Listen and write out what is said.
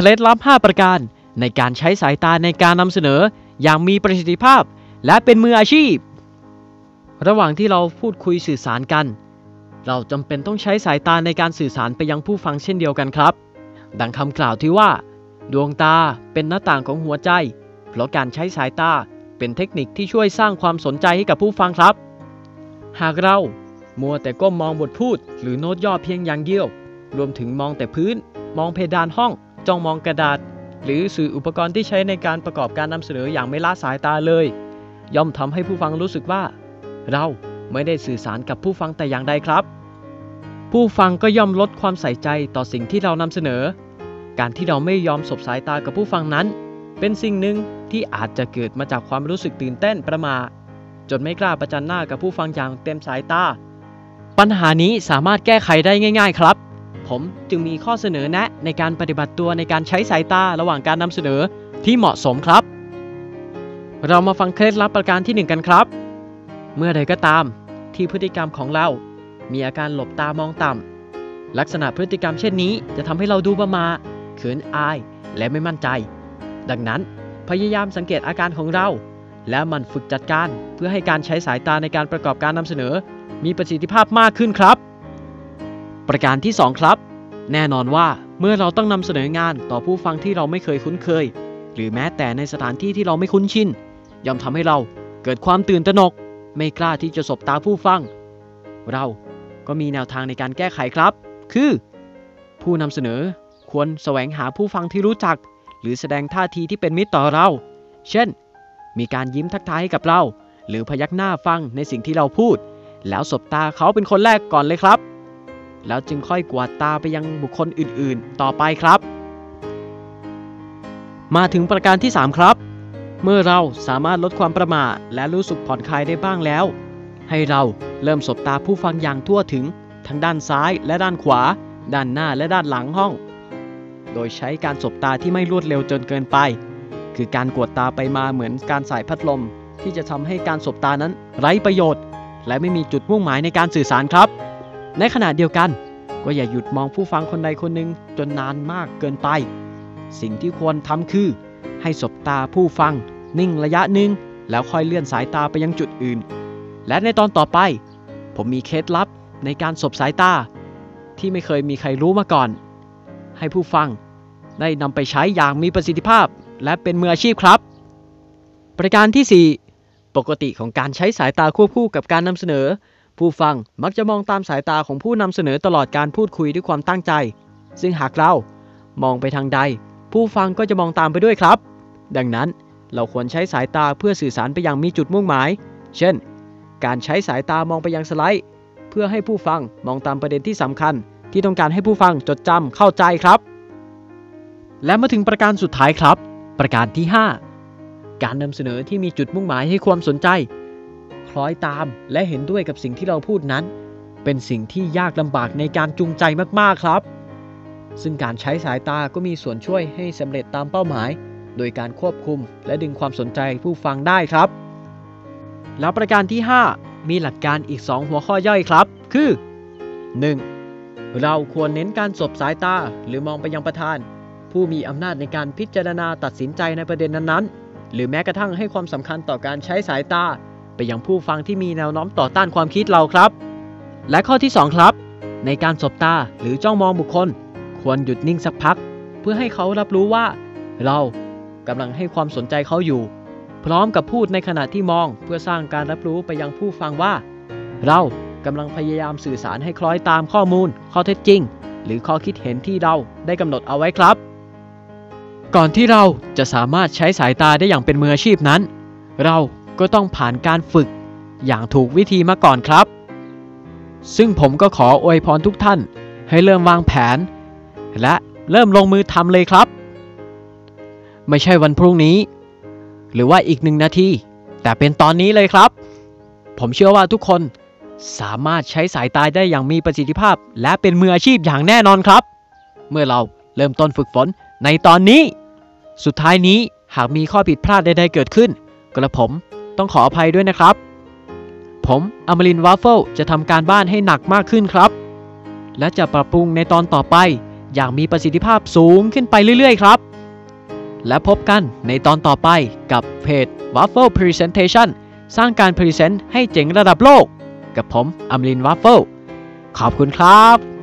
เคล็ดลับ 5 ประการ ในการใช้สายตาในการนำเสนออย่างมีประสิทธิภาพ และเป็นมืออาชีพ ระหว่างที่เราพูดคุยสื่อสารกัน เราจำเป็นต้องใช้สายตาในการสื่อสารไปยังผู้ฟังเช่นเดียวกันครับ ดังคำกล่าวที่ว่า ดวงตาเป็นหน้าต่างของหัวใจ เพราะการใช้สายตาเป็นเทคนิคที่ช่วยสร้างความสนใจให้กับผู้ฟังครับ หากเรามัวแต่ก้มมองบทพูด หรือโน้ตย่อเพียงอย่างเดียว รวมถึงมองแต่พื้น มองเพดานห้อง จ้องมองกระดาษ หรือสื่ออุปกรณ์ที่ใช้ในการประกอบการนำเสนออย่างไม่ละสายตาเลย ย่อมทำให้ผู้ฟังรู้สึกว่า เราไม่ได้สื่อสารกับผู้ฟังแต่อย่างใดครับ ผู้ฟังก็ย่อมลดความใส่ใจต่อสิ่งที่เรานำเสนอ การที่เราไม่ยอมสบสายตากับผู้ฟังนั้น เป็นสิ่งหนึ่งที่อาจจะเกิดมาจากความรู้สึกตื่นเต้นประมาจนไม่กล้าประจันหน้ากับผู้ฟังอย่างเต็มสายตา ปัญหานี้สามารถแก้ไขได้ง่าย ๆ ครับ ผมจึงมีข้อเสนอแนะในการปฏิบัติตัวในการใช้สายตาระหว่างการนำเสนอที่เหมาะสมครับ เรามาฟังเคล็ดลับประการที่ 1 กันครับ เมื่อใดก็ตามที่พฤติกรรมของเรา มีอาการหลบตามองต่ำลักษณะพฤติกรรมเช่นนี้จะทำให้เราดูประมาเขินอายและไม่มั่นใจ ดังนั้นพยายามสังเกตอาการของเรา และมันฝึกจัดการเพื่อให้การใช้สายตาในการประกอบการนำเสนอ มีประสิทธิภาพมากขึ้นครับ ประการที่ 2 ครับ แน่นอนว่าเมื่อเราต้องนำเสนองานต่อผู้ฟังที่เราไม่เคยคุ้นเคย หรือแม้แต่ในสถานที่ที่เราไม่คุ้นชินย่อมทำให้เราเกิดความตื่นตระหนก ไม่กล้าที่จะสบตาผู้ฟัง เราก็มีแนวทางในการแก้ไขครับ คือ ผู้นำเสนอควรแสวงหาผู้ฟังที่รู้จัก หรือแสดงท่าทีที่เป็นมิตรต่อเรา เช่น มีการยิ้มทักทายให้กับเรา หรือพยักหน้าฟังในสิ่งที่เราพูด แล้วสบตาเขาเป็นคนแรกก่อนเลยครับ แล้วจึงค่อยกวาดตาไปยังบุคคลอื่นๆ ต่อไปครับ มาถึงประการที่ 3 ครับ เมื่อเราสามารถลดความประมาทและรู้สึกผ่อนคลายได้บ้างแล้ว ให้เราเริ่มสบตาผู้ฟังอย่างทั่วถึง ทั้งด้านซ้ายและด้านขวา ด้านหน้าและด้านหลังห้อง โดยใช้การสบตาที่ไม่รวดเร็วจนเกินไป คือการกวดตาไปมาเหมือนการสายพัดลม ที่จะทำให้การสบตานั้นไร้ประโยชน์ และไม่มีจุดมุ่งหมายในการสื่อสารครับ ในขณะเดียวกัน ก็อย่าหยุดมองผู้ฟังคนใดคนหนึ่งจนนานมากเกินไป สิ่งที่ควรทำคือ ให้สบตาผู้ฟัง นิ่งระยะหนึ่งแล้วค่อยเลื่อนสายตาไปยังจุดอื่น และในตอนต่อไป ผมมีเคล็ดลับในการสบสายตา ที่ไม่เคยมีใครรู้มาก่อน ให้ผู้ฟังได้นำไปใช้อย่างมีประสิทธิภาพ และเป็นมืออาชีพครับ ประการที่ 4 ปกติของการใช้สายตาควบคู่กับการนำเสนอ ผู้ฟังมักจะมองตามสายตาของผู้นำเสนอตลอดการพูดคุยด้วยความตั้งใจ ซึ่งหากเรามองไปทางใด ผู้ฟังก็จะมองตามไปด้วยครับ ดังนั้นเราควรใช้สายตาเพื่อสื่อสารไปอย่างมีจุดมุ่งหมาย เช่น การใช้สายตามองไปยังสไลด์ เพื่อให้ผู้ฟังมองตามประเด็นที่สำคัญ ที่ต้องการให้ผู้ฟังจดจำเข้าใจครับ และมาถึงประการสุดท้ายครับ ประการที่ 5 การนำเสนอที่มีจุดมุ่งหมายให้ความสนใจ ล้อยตาม และเห็นด้วยกับสิ่งที่เราพูดนั้น เป็นสิ่งที่ยากลำบากในการจูงใจมากๆครับ ซึ่งการใช้สายตาก็มีส่วนช่วยให้สำเร็จตามเป้าหมาย โดยการควบคุมและดึงความสนใจผู้ฟังได้ครับ แล้วประการที่ 5 มีหลักการอีก 2 หัวข้อย่อยครับ คือ 1. เราควรเน้นการสบสายตาหรือมองไปยังประธาน ผู้มีอำนาจในการพิจารณาตัดสินใจในประเด็นนั้นๆหรือแม้กระทั่งให้ความสำคัญต่อการใช้สายตา ไปยังผู้ฟังที่มีแนวโน้มต่อต้านความคิดเราครับ และข้อที่ 2 ครับ ในการสบตาหรือจ้องมองบุคคล ควรหยุดนิ่งสักพัก เพื่อให้เขารับรู้ว่า เรากำลังให้ความสนใจเขาอยู่ พร้อมกับพูดในขณะที่มองเพื่อสร้างการรับรู้ไปยังผู้ฟังว่า เรากำลังพยายามสื่อสารให้คล้อยตามข้อมูล ข้อเท็จจริง หรือข้อคิดเห็นที่เราได้กำหนดเอาไว้ครับ ก่อนที่เราจะสามารถใช้สายตาได้อย่างเป็นมืออาชีพนั้น เรา ก็ต้องผ่านการฝึกอย่างถูกวิธีมาก่อนครับ ซึ่งผมก็ขออวยพรทุกท่านให้เริ่มวางแผน และเริ่มลงมือทำเลยครับ ไม่ใช่วันพรุ่งนี้ หรือว่าอีกหนึ่งนาที แต่เป็นตอนนี้เลยครับ ผมเชื่อว่าทุกคนสามารถใช้สายตายได้อย่างมีประสิทธิภาพ และเป็นมืออาชีพอย่างแน่นอนครับ เมื่อเราเริ่มต้นฝึกฝนในตอนนี้ สุดท้ายนี้หากมีข้อผิดพลาดใดๆเกิดขึ้น กระผม ต้องขออภัยด้วยนะครับ ผมอมรินวาฟเฟิลจะทำการบ้านให้หนักมากขึ้นครับ และจะปรับปรุงในตอนต่อไป อย่างมีประสิทธิภาพสูงขึ้นไปเรื่อยๆ ครับ และพบกันในตอนต่อไปกับเพจ Waffle Presentation สร้างการพรีเซนต์ให้เจ๋งระดับโลก กับผมอมรินวาฟเฟิลขอบคุณครับ